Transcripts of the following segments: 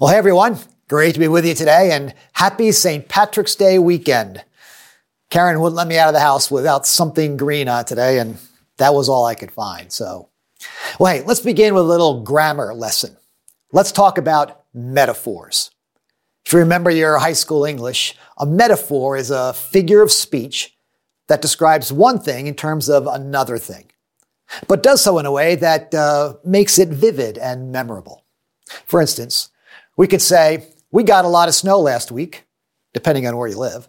Well, hey everyone, great to be with you today and happy St. Patrick's Day weekend. Karen wouldn't let me out of the house without something green on today, and that was all I could find. So, well, hey, let's begin with a little grammar lesson. Let's talk about metaphors. If you remember your high school English, a metaphor is a figure of speech that describes one thing in terms of another thing, but does so in a way that uh, makes it vivid and memorable. For instance, we could say, We got a lot of snow last week, depending on where you live.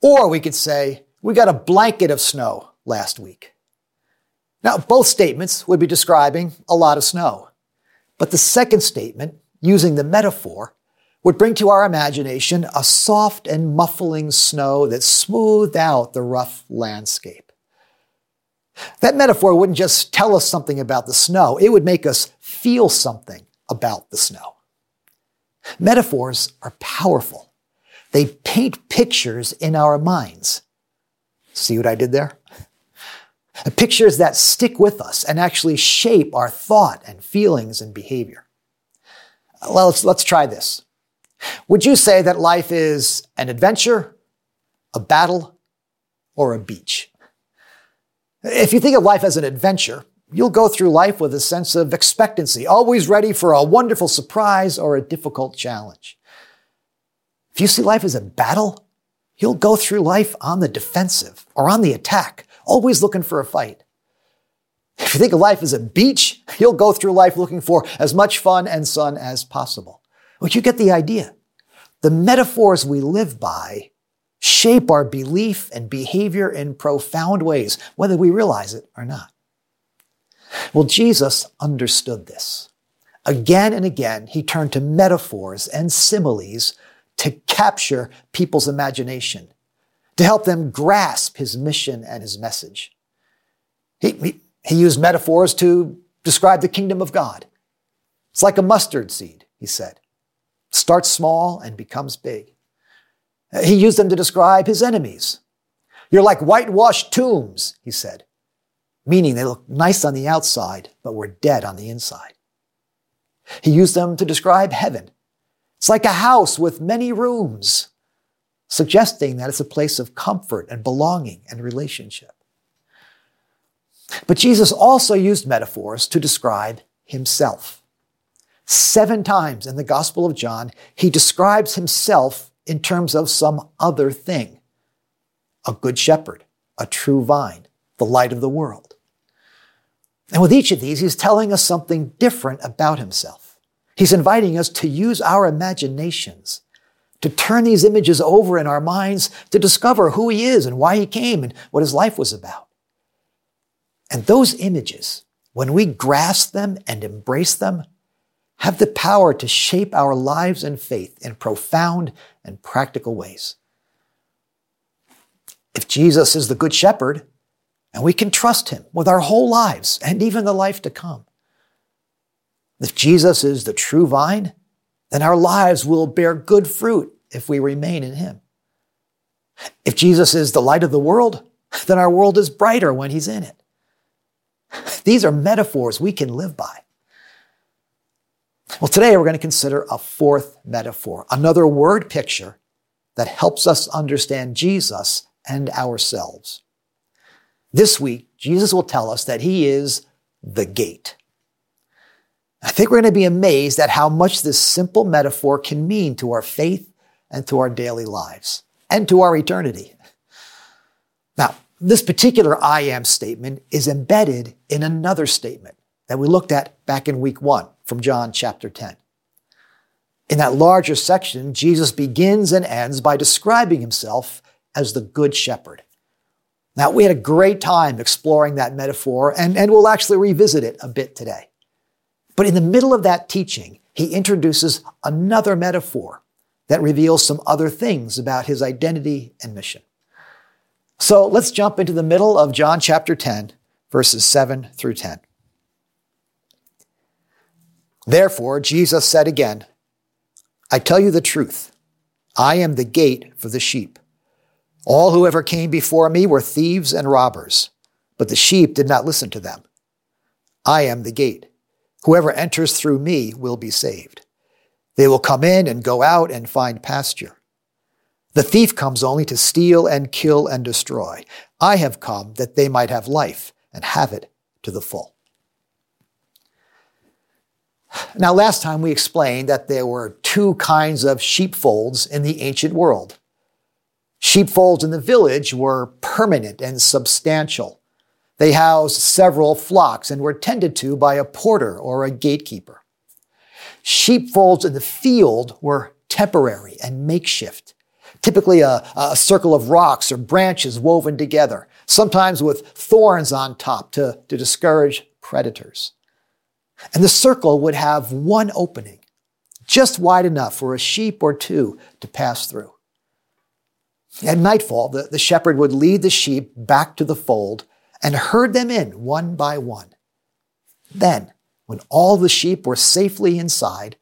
Or we could say, We got a blanket of snow last week. Now, both statements would be describing a lot of snow. But the second statement, using the metaphor, would bring to our imagination a soft and muffling snow that smoothed out the rough landscape. That metaphor wouldn't just tell us something about the snow, it would make us feel something about the snow. Metaphors are powerful. They paint pictures in our minds. See what I did there? Pictures that stick with us and actually shape our thought and feelings and behavior. Well, let's, let's try this. Would you say that life is an adventure, a battle, or a beach? If you think of life as an adventure, you'll go through life with a sense of expectancy, always ready for a wonderful surprise or a difficult challenge. If you see life as a battle, you'll go through life on the defensive or on the attack, always looking for a fight. If you think of life as a beach, you'll go through life looking for as much fun and sun as possible. But you get the idea. The metaphors we live by shape our belief and behavior in profound ways, whether we realize it or not. Well, Jesus understood this. Again and again, he turned to metaphors and similes to capture people's imagination, to help them grasp his mission and his message. He, he, he used metaphors to describe the kingdom of God. It's like a mustard seed, he said. Starts small and becomes big. He used them to describe his enemies. You're like whitewashed tombs, he said meaning they look nice on the outside, but were dead on the inside. He used them to describe heaven. It's like a house with many rooms, suggesting that it's a place of comfort and belonging and relationship. But Jesus also used metaphors to describe himself. Seven times in the Gospel of John, he describes himself in terms of some other thing a good shepherd, a true vine, the light of the world. And with each of these, he's telling us something different about himself. He's inviting us to use our imaginations, to turn these images over in our minds to discover who he is and why he came and what his life was about. And those images, when we grasp them and embrace them, have the power to shape our lives and faith in profound and practical ways. If Jesus is the Good Shepherd, and we can trust him with our whole lives and even the life to come. If Jesus is the true vine, then our lives will bear good fruit if we remain in him. If Jesus is the light of the world, then our world is brighter when he's in it. These are metaphors we can live by. Well, today we're going to consider a fourth metaphor, another word picture that helps us understand Jesus and ourselves. This week, Jesus will tell us that he is the gate. I think we're going to be amazed at how much this simple metaphor can mean to our faith and to our daily lives and to our eternity. Now, this particular I am statement is embedded in another statement that we looked at back in week one from John chapter 10. In that larger section, Jesus begins and ends by describing himself as the good shepherd. Now, we had a great time exploring that metaphor, and, and we'll actually revisit it a bit today. But in the middle of that teaching, he introduces another metaphor that reveals some other things about his identity and mission. So let's jump into the middle of John chapter 10, verses 7 through 10. Therefore, Jesus said again, I tell you the truth. I am the gate for the sheep. All who ever came before me were thieves and robbers, but the sheep did not listen to them. I am the gate. Whoever enters through me will be saved. They will come in and go out and find pasture. The thief comes only to steal and kill and destroy. I have come that they might have life and have it to the full. Now, last time we explained that there were two kinds of sheepfolds in the ancient world. Sheepfolds in the village were permanent and substantial. They housed several flocks and were tended to by a porter or a gatekeeper. Sheepfolds in the field were temporary and makeshift, typically a, a, circle of rocks or branches woven together, sometimes with thorns on top to, to discourage predators. And the circle would have one opening, just wide enough for a sheep or two to pass through. At nightfall, the, the shepherd would lead the sheep back to the fold and herd them in one by one. Then, when all the sheep were safely inside,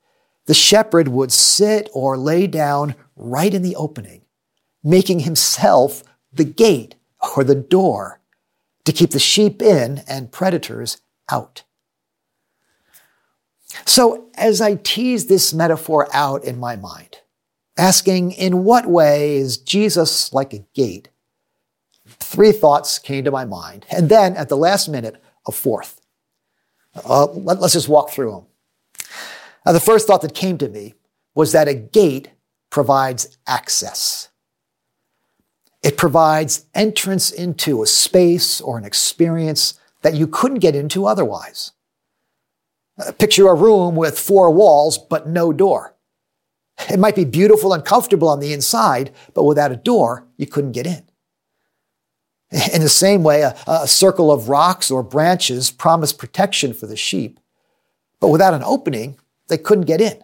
the shepherd would sit or lay down right in the opening, making himself the gate or the door to keep the sheep in and predators out. So, as I tease this metaphor out in my mind, asking in what way is Jesus like a gate, three thoughts came to my mind. And then at the last minute, a fourth. Uh, let, us just walk through them. Now, the first thought that came to me was that a gate provides access. It provides entrance into a space or an experience that you couldn't get into otherwise. Uh, picture a room with four walls but no door. It might be beautiful and comfortable on the inside, but without a door, you couldn't get in. In the same way, a, a circle of rocks or branches promised protection for the sheep, but without an opening, they couldn't get in.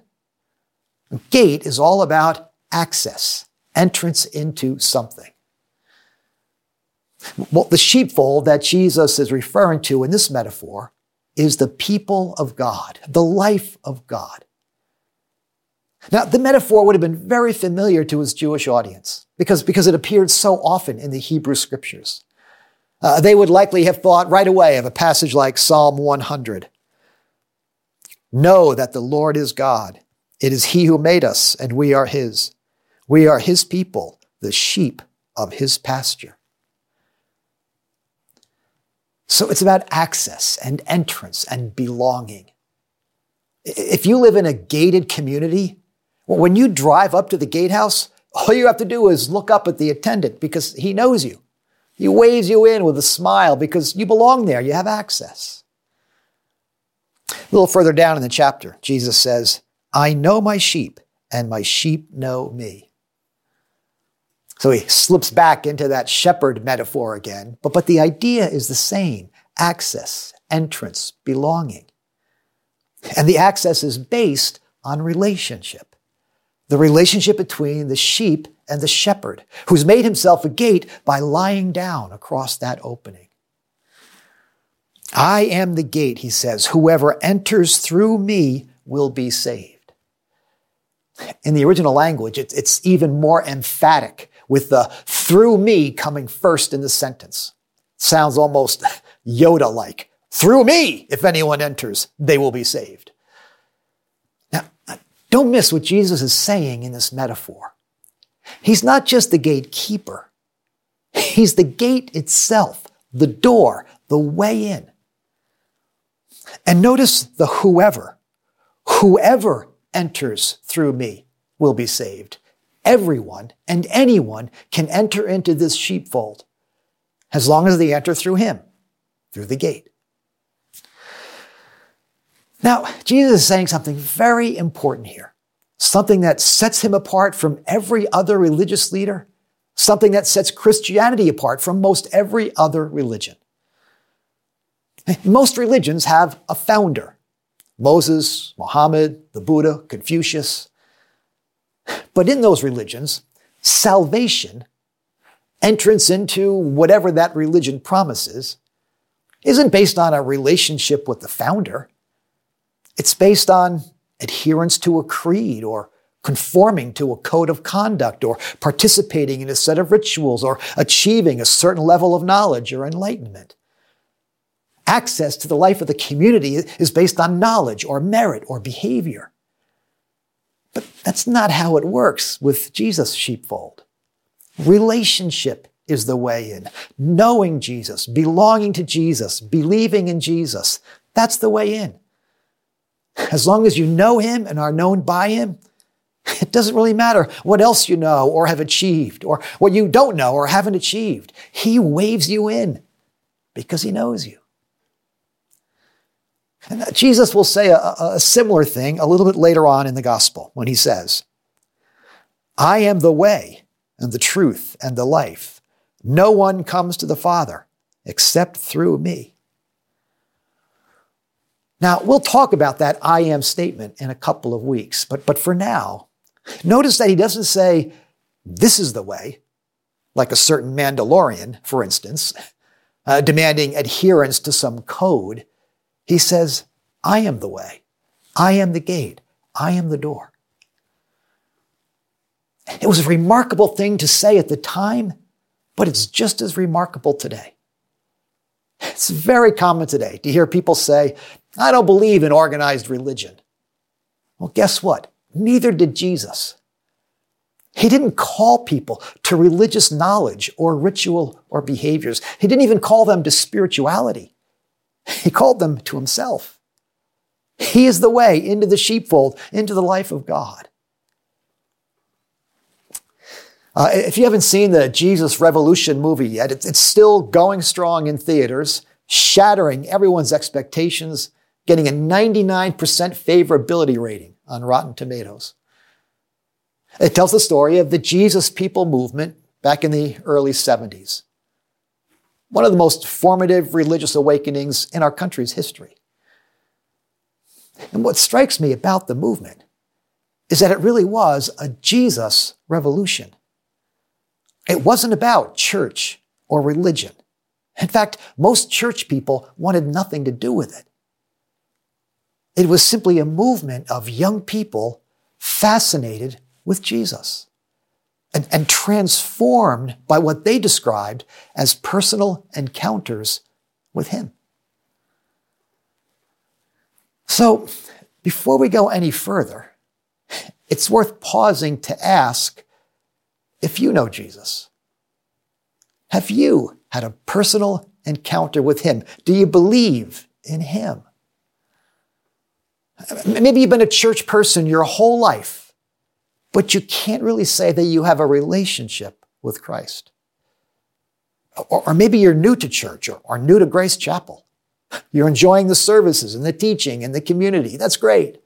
A gate is all about access, entrance into something. Well, the sheepfold that Jesus is referring to in this metaphor is the people of God, the life of God. Now, the metaphor would have been very familiar to his Jewish audience because, because it appeared so often in the Hebrew scriptures. Uh, they would likely have thought right away of a passage like Psalm 100. Know that the Lord is God. It is He who made us, and we are His. We are His people, the sheep of His pasture. So it's about access and entrance and belonging. If you live in a gated community, well, when you drive up to the gatehouse, all you have to do is look up at the attendant because he knows you. He waves you in with a smile because you belong there, you have access. A little further down in the chapter, Jesus says, I know my sheep, and my sheep know me. So he slips back into that shepherd metaphor again, but, but the idea is the same access, entrance, belonging. And the access is based on relationship the relationship between the sheep and the shepherd, who's made himself a gate by lying down across that opening. I am the gate, he says. Whoever enters through me will be saved. In the original language, it's even more emphatic with the through me coming first in the sentence. Sounds almost Yoda like. Through me, if anyone enters, they will be saved. Don't miss what Jesus is saying in this metaphor. He's not just the gatekeeper. He's the gate itself, the door, the way in. And notice the whoever. Whoever enters through me will be saved. Everyone and anyone can enter into this sheepfold as long as they enter through him, through the gate. Now, Jesus is saying something very important here, something that sets him apart from every other religious leader, something that sets Christianity apart from most every other religion. Most religions have a founder Moses, Muhammad, the Buddha, Confucius. But in those religions, salvation, entrance into whatever that religion promises, isn't based on a relationship with the founder. It's based on adherence to a creed or conforming to a code of conduct or participating in a set of rituals or achieving a certain level of knowledge or enlightenment. Access to the life of the community is based on knowledge or merit or behavior. But that's not how it works with Jesus' sheepfold. Relationship is the way in. Knowing Jesus, belonging to Jesus, believing in Jesus, that's the way in. As long as you know Him and are known by Him, it doesn't really matter what else you know or have achieved or what you don't know or haven't achieved. He waves you in because He knows you. And Jesus will say a, a, similar thing a little bit later on in the gospel when he says, I am the way and the truth and the life. No one comes to the Father except through me. Now, we'll talk about that I am statement in a couple of weeks, but, but for now, notice that he doesn't say, This is the way, like a certain Mandalorian, for instance, uh, demanding adherence to some code. He says, I am the way, I am the gate, I am the door. It was a remarkable thing to say at the time, but it's just as remarkable today. It's very common today to hear people say, I don't believe in organized religion. Well, guess what? Neither did Jesus. He didn't call people to religious knowledge or ritual or behaviors. He didn't even call them to spirituality. He called them to himself. He is the way into the sheepfold, into the life of God. Uh, if you haven't seen the Jesus Revolution movie yet, it's, it's still going strong in theaters, shattering everyone's expectations, getting a 99% favorability rating on Rotten Tomatoes. It tells the story of the Jesus People movement back in the early 70s. One of the most formative religious awakenings in our country's history. And what strikes me about the movement is that it really was a Jesus revolution. It wasn't about church or religion. In fact, most church people wanted nothing to do with it. It was simply a movement of young people fascinated with Jesus and, and transformed by what they described as personal encounters with Him. So, before we go any further, it's worth pausing to ask if you know Jesus. Have you had a personal encounter with Him? Do you believe in Him? Maybe you've been a church person your whole life, but you can't really say that you have a relationship with Christ. Or, maybe you're new to church or, or new to Grace Chapel. You're enjoying the services and the teaching and the community. That's great.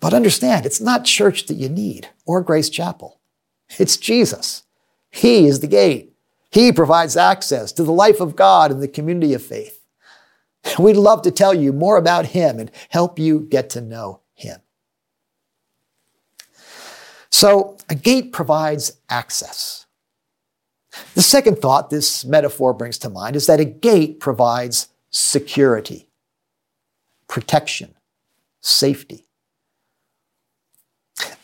But understand, it's not church that you need or Grace Chapel. It's Jesus. He is the gate. He provides access to the life of God and the community of faith. We'd love to tell you more about him and help you get to know him. So, a gate provides access. The second thought this metaphor brings to mind is that a gate provides security, protection, safety.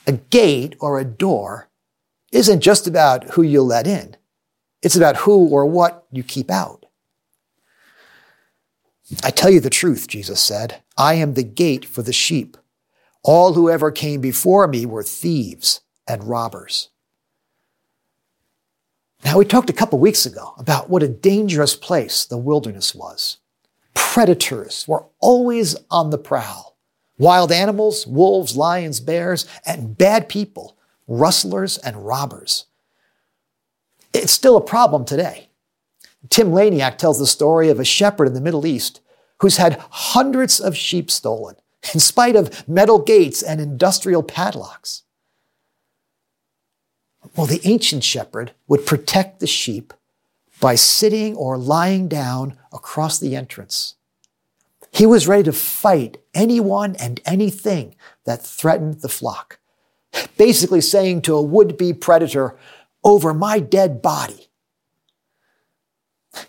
A gate or a door isn't just about who you let in. It's about who or what you keep out. I tell you the truth, Jesus said. I am the gate for the sheep. All who ever came before me were thieves and robbers. Now, we talked a couple weeks ago about what a dangerous place the wilderness was. Predators were always on the prowl. Wild animals, wolves, lions, bears, and bad people, rustlers and robbers. It's still a problem today. Tim Laniak tells the story of a shepherd in the Middle East who's had hundreds of sheep stolen, in spite of metal gates and industrial padlocks. Well, the ancient shepherd would protect the sheep by sitting or lying down across the entrance. He was ready to fight anyone and anything that threatened the flock, basically saying to a would be predator, over my dead body,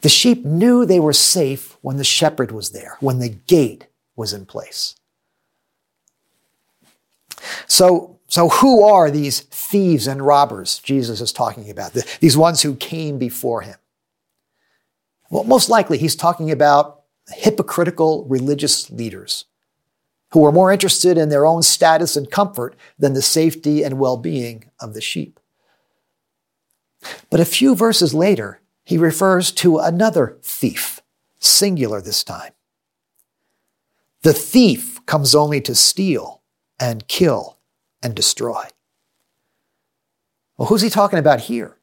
the sheep knew they were safe when the shepherd was there, when the gate was in place. So, so who are these thieves and robbers Jesus is talking about? The, these ones who came before him? Well, most likely he's talking about hypocritical religious leaders who were more interested in their own status and comfort than the safety and well being of the sheep. But a few verses later, he refers to another thief, singular this time. The thief comes only to steal and kill and destroy. Well, who's he talking about here?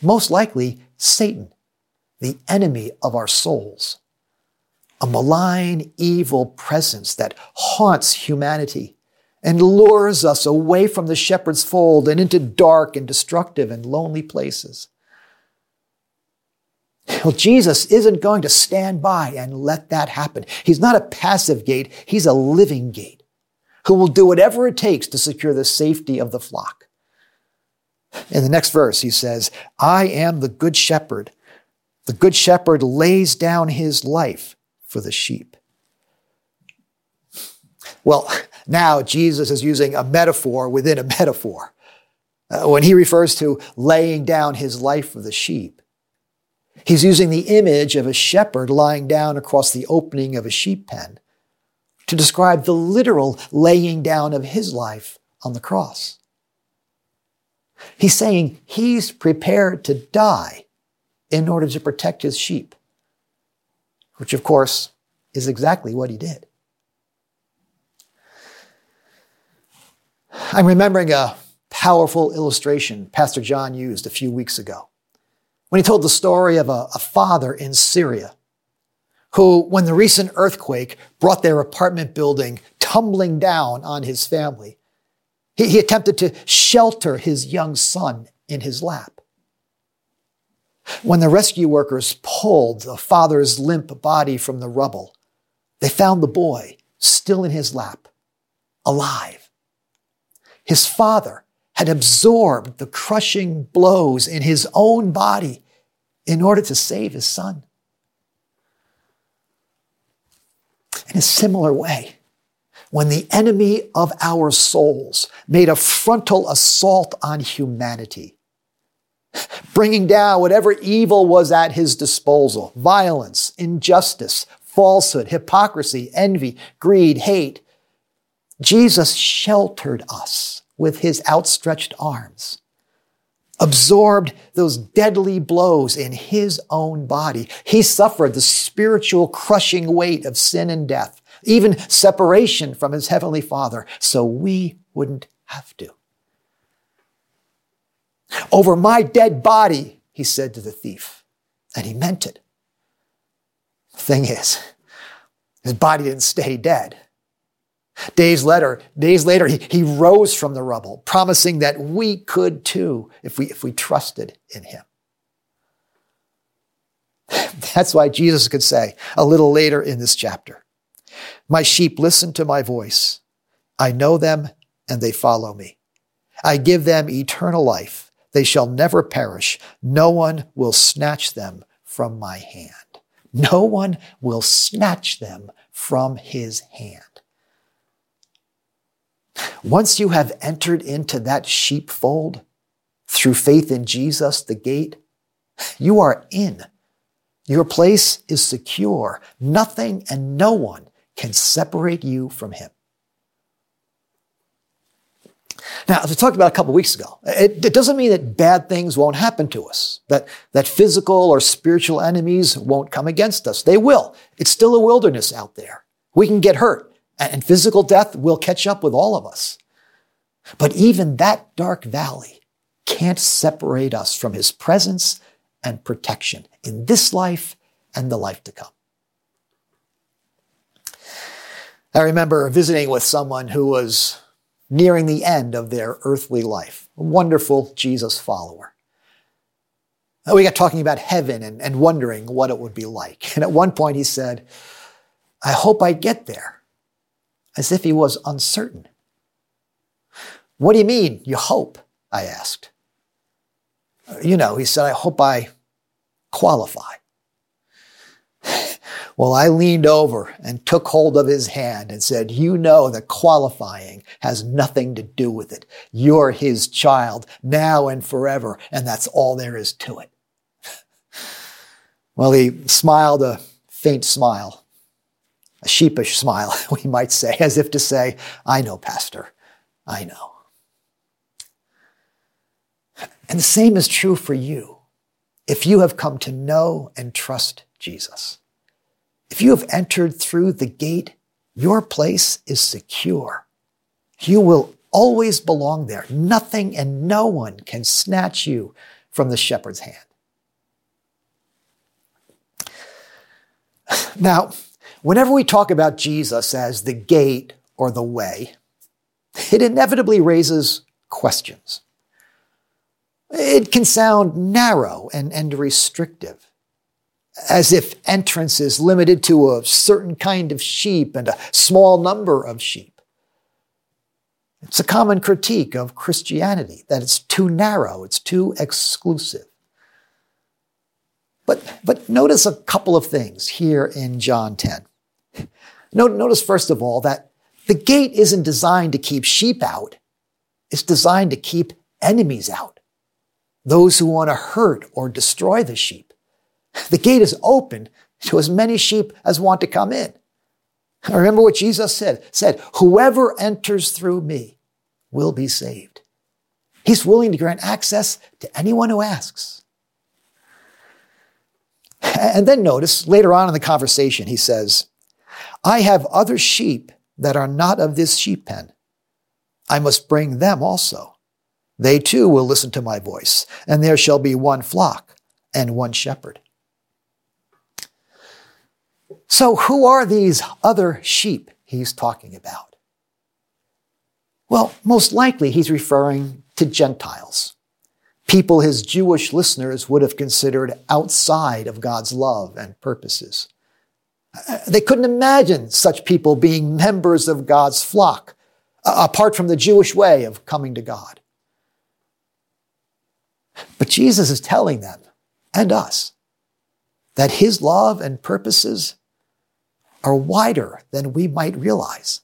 Most likely, Satan, the enemy of our souls, a malign, evil presence that haunts humanity and lures us away from the shepherd's fold and into dark and destructive and lonely places. Well, Jesus isn't going to stand by and let that happen. He's not a passive gate, he's a living gate who will do whatever it takes to secure the safety of the flock. In the next verse, he says, I am the good shepherd. The good shepherd lays down his life for the sheep. Well, now Jesus is using a metaphor within a metaphor. Uh, when he refers to laying down his life for the sheep, he's using the image of a shepherd lying down across the opening of a sheep pen to describe the literal laying down of his life on the cross. He's saying he's prepared to die in order to protect his sheep, which of course is exactly what he did. I'm remembering a powerful illustration Pastor John used a few weeks ago when he told the story of a, a father in Syria who, when the recent earthquake brought their apartment building tumbling down on his family, he, he attempted to shelter his young son in his lap. When the rescue workers pulled the father's limp body from the rubble, they found the boy still in his lap, alive. His father had absorbed the crushing blows in his own body in order to save his son. In a similar way, when the enemy of our souls made a frontal assault on humanity, bringing down whatever evil was at his disposal violence, injustice, falsehood, hypocrisy, envy, greed, hate Jesus sheltered us with his outstretched arms, absorbed those deadly blows in his own body. He suffered the spiritual crushing weight of sin and death, even separation from his heavenly Father, so we wouldn't have to. Over my dead body, he said to the thief, and he meant it. The thing is, his body didn't stay dead. Days later, days later, he, he rose from the rubble, promising that we could too if we, if we trusted in him. That's why Jesus could say a little later in this chapter, My sheep listen to my voice. I know them and they follow me. I give them eternal life. They shall never perish. No one will snatch them from my hand. No one will snatch them from his hand. Once you have entered into that sheepfold through faith in Jesus, the gate, you are in. Your place is secure. Nothing and no one can separate you from him. Now, as we talked about a couple weeks ago, it, it, doesn't mean that bad things won't happen to us, that, that physical or spiritual enemies won't come against us. They will. It's still a wilderness out there. We can get hurt, and physical death will catch up with all of us. But even that dark valley can't separate us from his presence and protection in this life and the life to come. I remember visiting with someone who was nearing the end of their earthly life, a wonderful Jesus follower. We got talking about heaven and, and wondering what it would be like. And at one point he said, I hope I get there, as if he was uncertain. What do you mean, you hope? I asked. Uh, you know, he said, I hope I qualify. Well, I leaned over and took hold of his hand and said, you know that qualifying has nothing to do with it. You're his child now and forever, and that's all there is to it. well, he smiled a faint smile, A sheepish smile, we might say, as if to say, I know, Pastor, I know. And the same is true for you if you have come to know and trust Jesus. If you have entered through the gate, your place is secure. You will always belong there. Nothing and no one can snatch you from the shepherd's hand. Now, whenever we talk about Jesus as the gate or the way, it inevitably raises questions. It can sound narrow and, and restrictive, as if entrance is limited to a certain kind of sheep and a small number of sheep. It's a common critique of Christianity that it's too narrow, it's too exclusive. But, but notice a couple of things here in John 10. Notice, first of all, that the gate isn't designed to keep sheep out, it's designed to keep enemies out those who want to hurt or destroy the sheep. The gate is open to as many sheep as want to come in. Remember what Jesus said, said, whoever enters through me will be saved. He's willing to grant access to anyone who asks. And then notice later on in the conversation, he says, I have other sheep that are not of this sheep pen. I must bring them also. They too will listen to my voice, and there shall be one flock and one shepherd. So, who are these other sheep he's talking about? Well, most likely he's referring to Gentiles, people his Jewish listeners would have considered outside of God's love and purposes. They couldn't imagine such people being members of God's flock, apart from the Jewish way of coming to God. But Jesus is telling them and us that his love and purposes are wider than we might realize.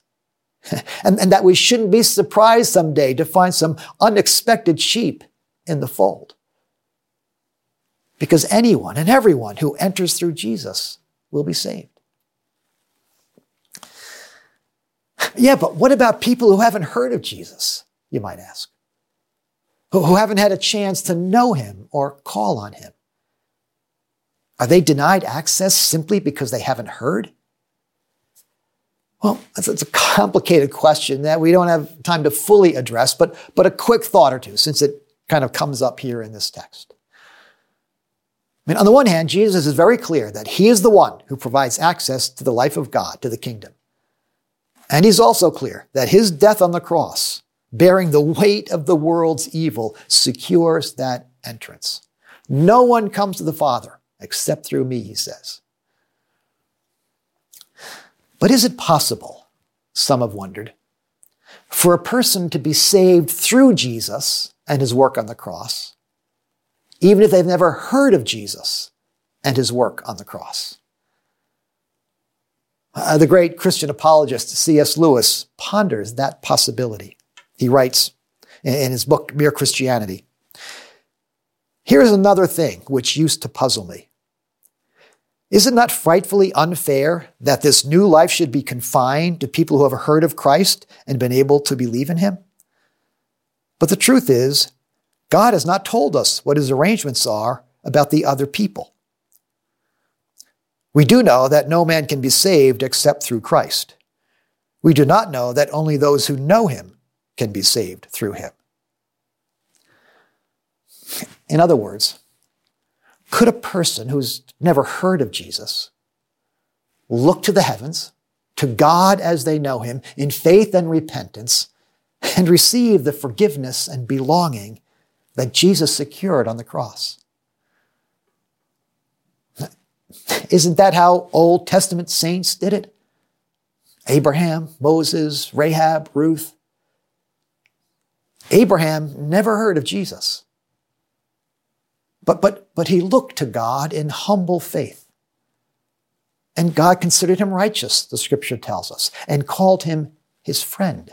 and, and that we shouldn't be surprised someday to find some unexpected sheep in the fold. Because anyone and everyone who enters through Jesus will be saved. Yeah, but what about people who haven't heard of Jesus? You might ask who haven't had a chance to know him or call on him? Are they denied access simply because they haven't heard? Well, that's, a complicated question that we don't have time to fully address, but, but a quick thought or two, since it kind of comes up here in this text. I mean, on the one hand, Jesus is very clear that he is the one who provides access to the life of God, to the kingdom. And he's also clear that his death on the cross bearing the weight of the world's evil, secures that entrance. No one comes to the Father except through me, he says. But is it possible, some have wondered, for a person to be saved through Jesus and his work on the cross, even if they've never heard of Jesus and his work on the cross? Uh, the great Christian apologist C.S. Lewis ponders that possibility. He writes in his book, Mere Christianity. Here's another thing which used to puzzle me. Is it not frightfully unfair that this new life should be confined to people who have heard of Christ and been able to believe in him? But the truth is, God has not told us what his arrangements are about the other people. We do know that no man can be saved except through Christ. We do not know that only those who know him can be saved through him. In other words, could a person who's never heard of Jesus look to the heavens, to God as they know him, in faith and repentance, and receive the forgiveness and belonging that Jesus secured on the cross? Isn't that how Old Testament saints did it? Abraham, Moses, Rahab, Ruth. Abraham never heard of Jesus. But, but, but he looked to God in humble faith. And God considered him righteous, the scripture tells us, and called him his friend.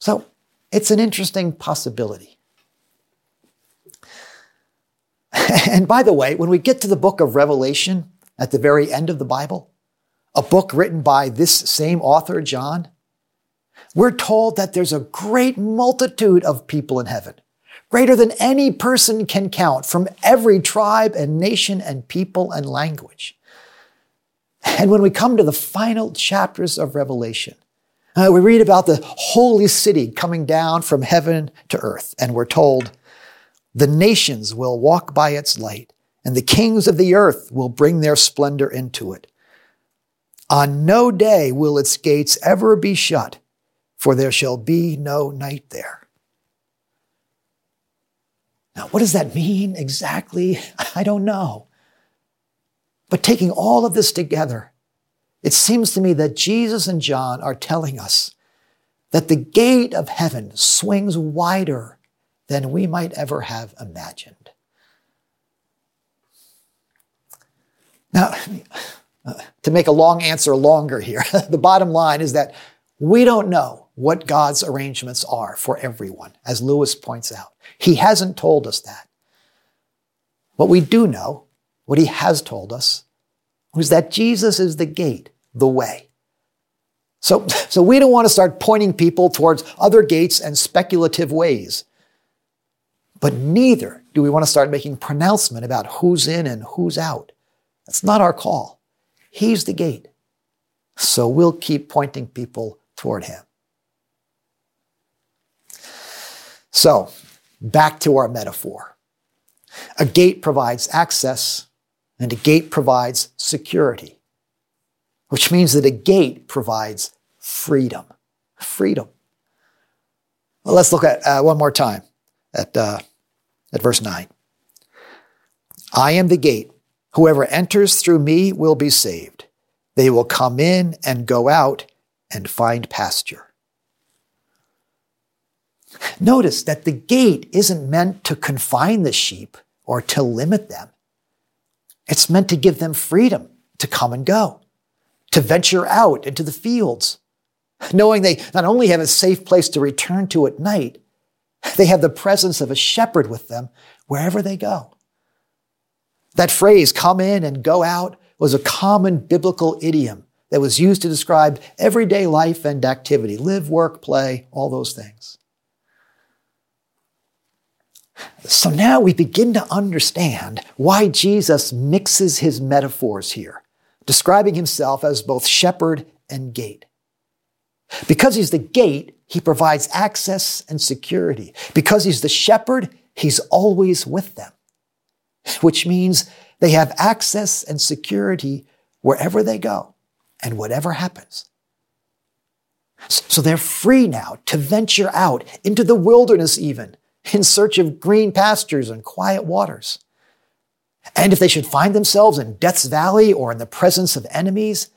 So it's an interesting possibility. And by the way, when we get to the book of Revelation at the very end of the Bible, a book written by this same author, John, we're told that there's a great multitude of people in heaven, greater than any person can count, from every tribe and nation and people and language. And when we come to the final chapters of Revelation, uh, we read about the holy city coming down from heaven to earth, and we're told, the nations will walk by its light, and the kings of the earth will bring their splendor into it. On no day will its gates ever be shut, for there shall be no night there. Now, what does that mean exactly? I don't know. But taking all of this together, it seems to me that Jesus and John are telling us that the gate of heaven swings wider than we might ever have imagined. Now, uh, to make a long answer longer here, the bottom line is that we don't know what God's arrangements are for everyone, as Lewis points out. He hasn't told us that. What we do know, what he has told us, is that Jesus is the gate, the way. So, so we don't want to start pointing people towards other gates and speculative ways. But neither do we want to start making pronouncement about who's in and who's out. That's not our call. He's the gate. So we'll keep pointing people toward him. So, back to our metaphor. A gate provides access and a gate provides security, which means that a gate provides freedom. Freedom. Well, let's look at uh, one more time at, uh, at verse 9. I am the gate. Whoever enters through me will be saved. They will come in and go out and find pasture. Notice that the gate isn't meant to confine the sheep or to limit them. It's meant to give them freedom to come and go, to venture out into the fields, knowing they not only have a safe place to return to at night, they have the presence of a shepherd with them wherever they go. That phrase, come in and go out, was a common biblical idiom that was used to describe everyday life and activity live, work, play, all those things. So now we begin to understand why Jesus mixes his metaphors here, describing himself as both shepherd and gate. Because he's the gate, he provides access and security. Because he's the shepherd, he's always with them, which means they have access and security wherever they go and whatever happens. So they're free now to venture out into the wilderness even in search of green pastures and quiet waters. And if they should find themselves in Death's Valley or in the presence of enemies,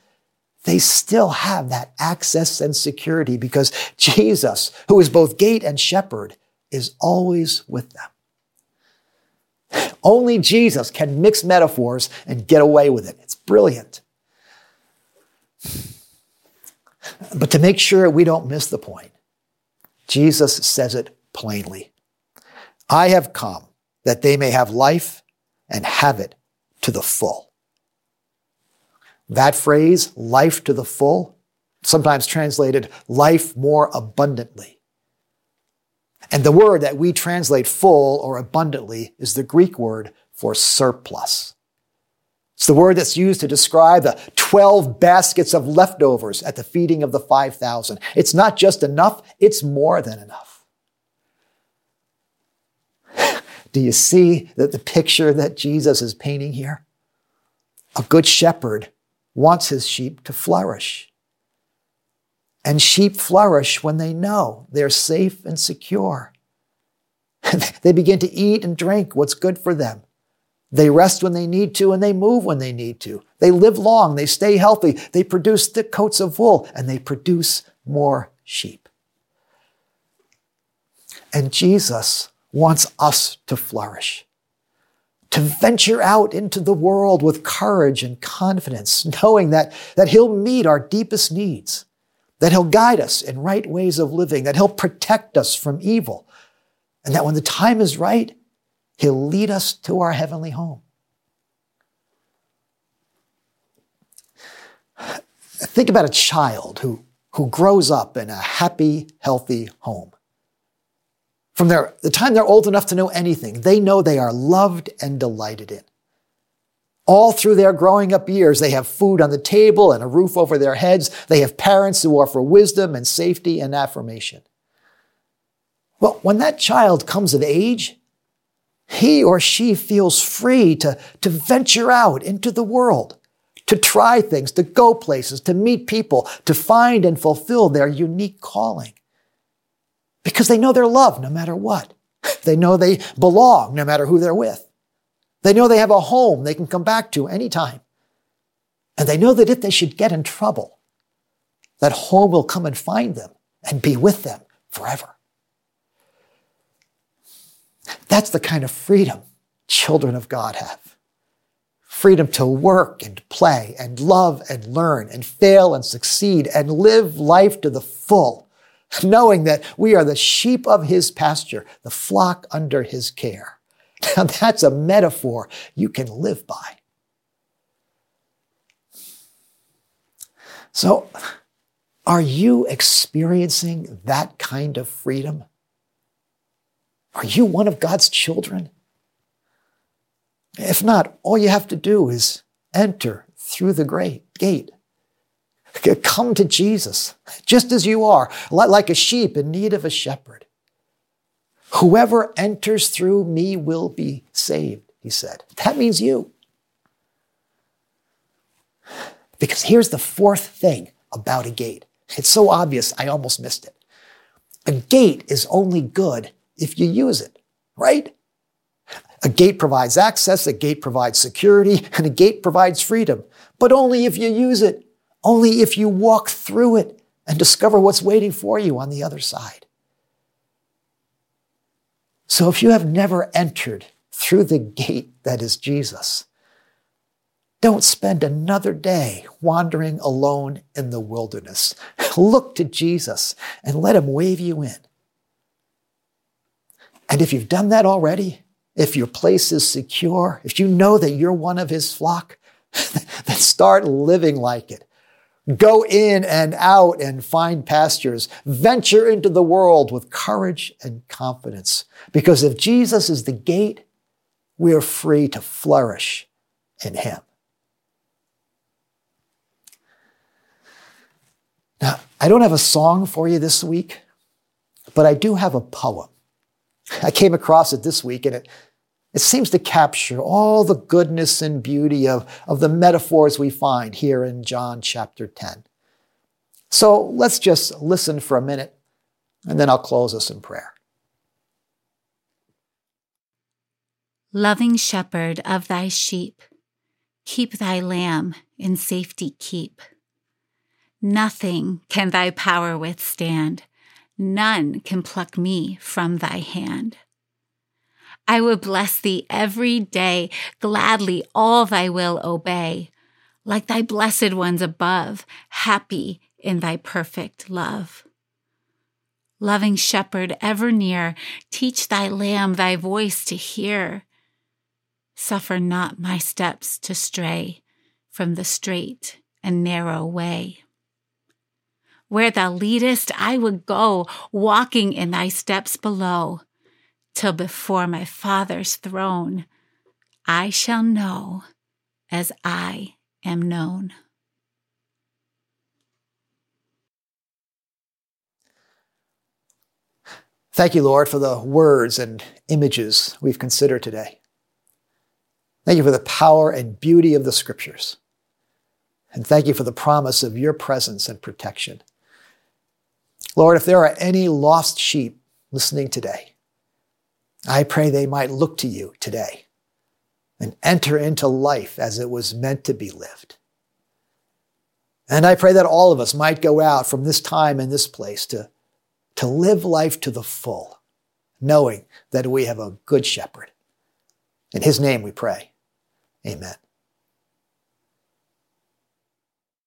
they still have that access and security because Jesus, who is both gate and shepherd, is always with them. Only Jesus can mix metaphors and get away with it. It's brilliant. But to make sure we don't miss the point, Jesus says it plainly. I have come that they may have life and have it to the full. That phrase, life to the full, sometimes translated life more abundantly. And the word that we translate full or abundantly is the Greek word for surplus. It's the word that's used to describe the 12 baskets of leftovers at the feeding of the 5,000. It's not just enough, it's more than enough. Do you see that the picture that Jesus is painting here? A good shepherd wants his sheep to flourish. And sheep flourish when they know they're safe and secure. they begin to eat and drink what's good for them. They rest when they need to and they move when they need to. They live long, they stay healthy, they produce thick coats of wool, and they produce more sheep. And Jesus wants us to flourish, to venture out into the world with courage and confidence, knowing that, that He'll meet our deepest needs, that He'll guide us in right ways of living, that He'll protect us from evil, and that when the time is right, He'll lead us to our heavenly home. Think about a child who, who grows up in a happy, healthy home. From their, the time they're old enough to know anything, they know they are loved and delighted in. All through their growing up years, they have food on the table and a roof over their heads. They have parents who offer wisdom and safety and affirmation. Well, when that child comes of age, he or she feels free to, to venture out into the world, to try things, to go places, to meet people, to find and fulfill their unique calling. Because they know they're loved no matter what. They know they belong no matter who they're with. They know they have a home they can come back to anytime. And they know that if they should get in trouble, that home will come and find them and be with them forever. That's the kind of freedom children of God have. Freedom to work and play and love and learn and fail and succeed and live life to the full, knowing that we are the sheep of his pasture, the flock under his care. Now that's a metaphor you can live by. So, are you experiencing that kind of freedom? Are you one of God's children? If not, all you have to do is enter through the great gate. Come to Jesus, just as you are, like a sheep in need of a shepherd. Whoever enters through me will be saved, he said. That means you. Because here's the fourth thing about a gate. It's so obvious, I almost missed it. A gate is only good if you use it, right? A gate provides access, a gate provides security, and a gate provides freedom. But only if you use it, only if you walk through it and discover what's waiting for you on the other side. So if you have never entered through the gate that is Jesus, don't spend another day wandering alone in the wilderness. Look to Jesus and let him wave you in. And if you've done that already, if your place is secure, if you know that you're one of his flock, then start living like it. Go in and out and find pastures. Venture into the world with courage and confidence. Because if Jesus is the gate, we are free to flourish in him. Now, I don't have a song for you this week, but I do have a poem. I came across it this week and it, it seems to capture all the goodness and beauty of, of the metaphors we find here in John chapter 10. So let's just listen for a minute and then I'll close us in prayer. Loving shepherd of thy sheep, keep thy lamb in safety keep. Nothing can thy power withstand none can pluck me from thy hand. I will bless thee every day, gladly all thy will obey, like thy blessed ones above, happy in thy perfect love. Loving shepherd ever near, teach thy lamb thy voice to hear. Suffer not my steps to stray from the straight and narrow way. Where thou leadest, I would go, walking in thy steps below, till before my Father's throne I shall know as I am known. Thank you, Lord, for the words and images we've considered today. Thank you for the power and beauty of the scriptures. And thank you for the promise of your presence and protection. Lord, if there are any lost sheep listening today, I pray they might look to you today and enter into life as it was meant to be lived. And I pray that all of us might go out from this time and this place to, to live life to the full, knowing that we have a good shepherd. In his name we pray. Amen.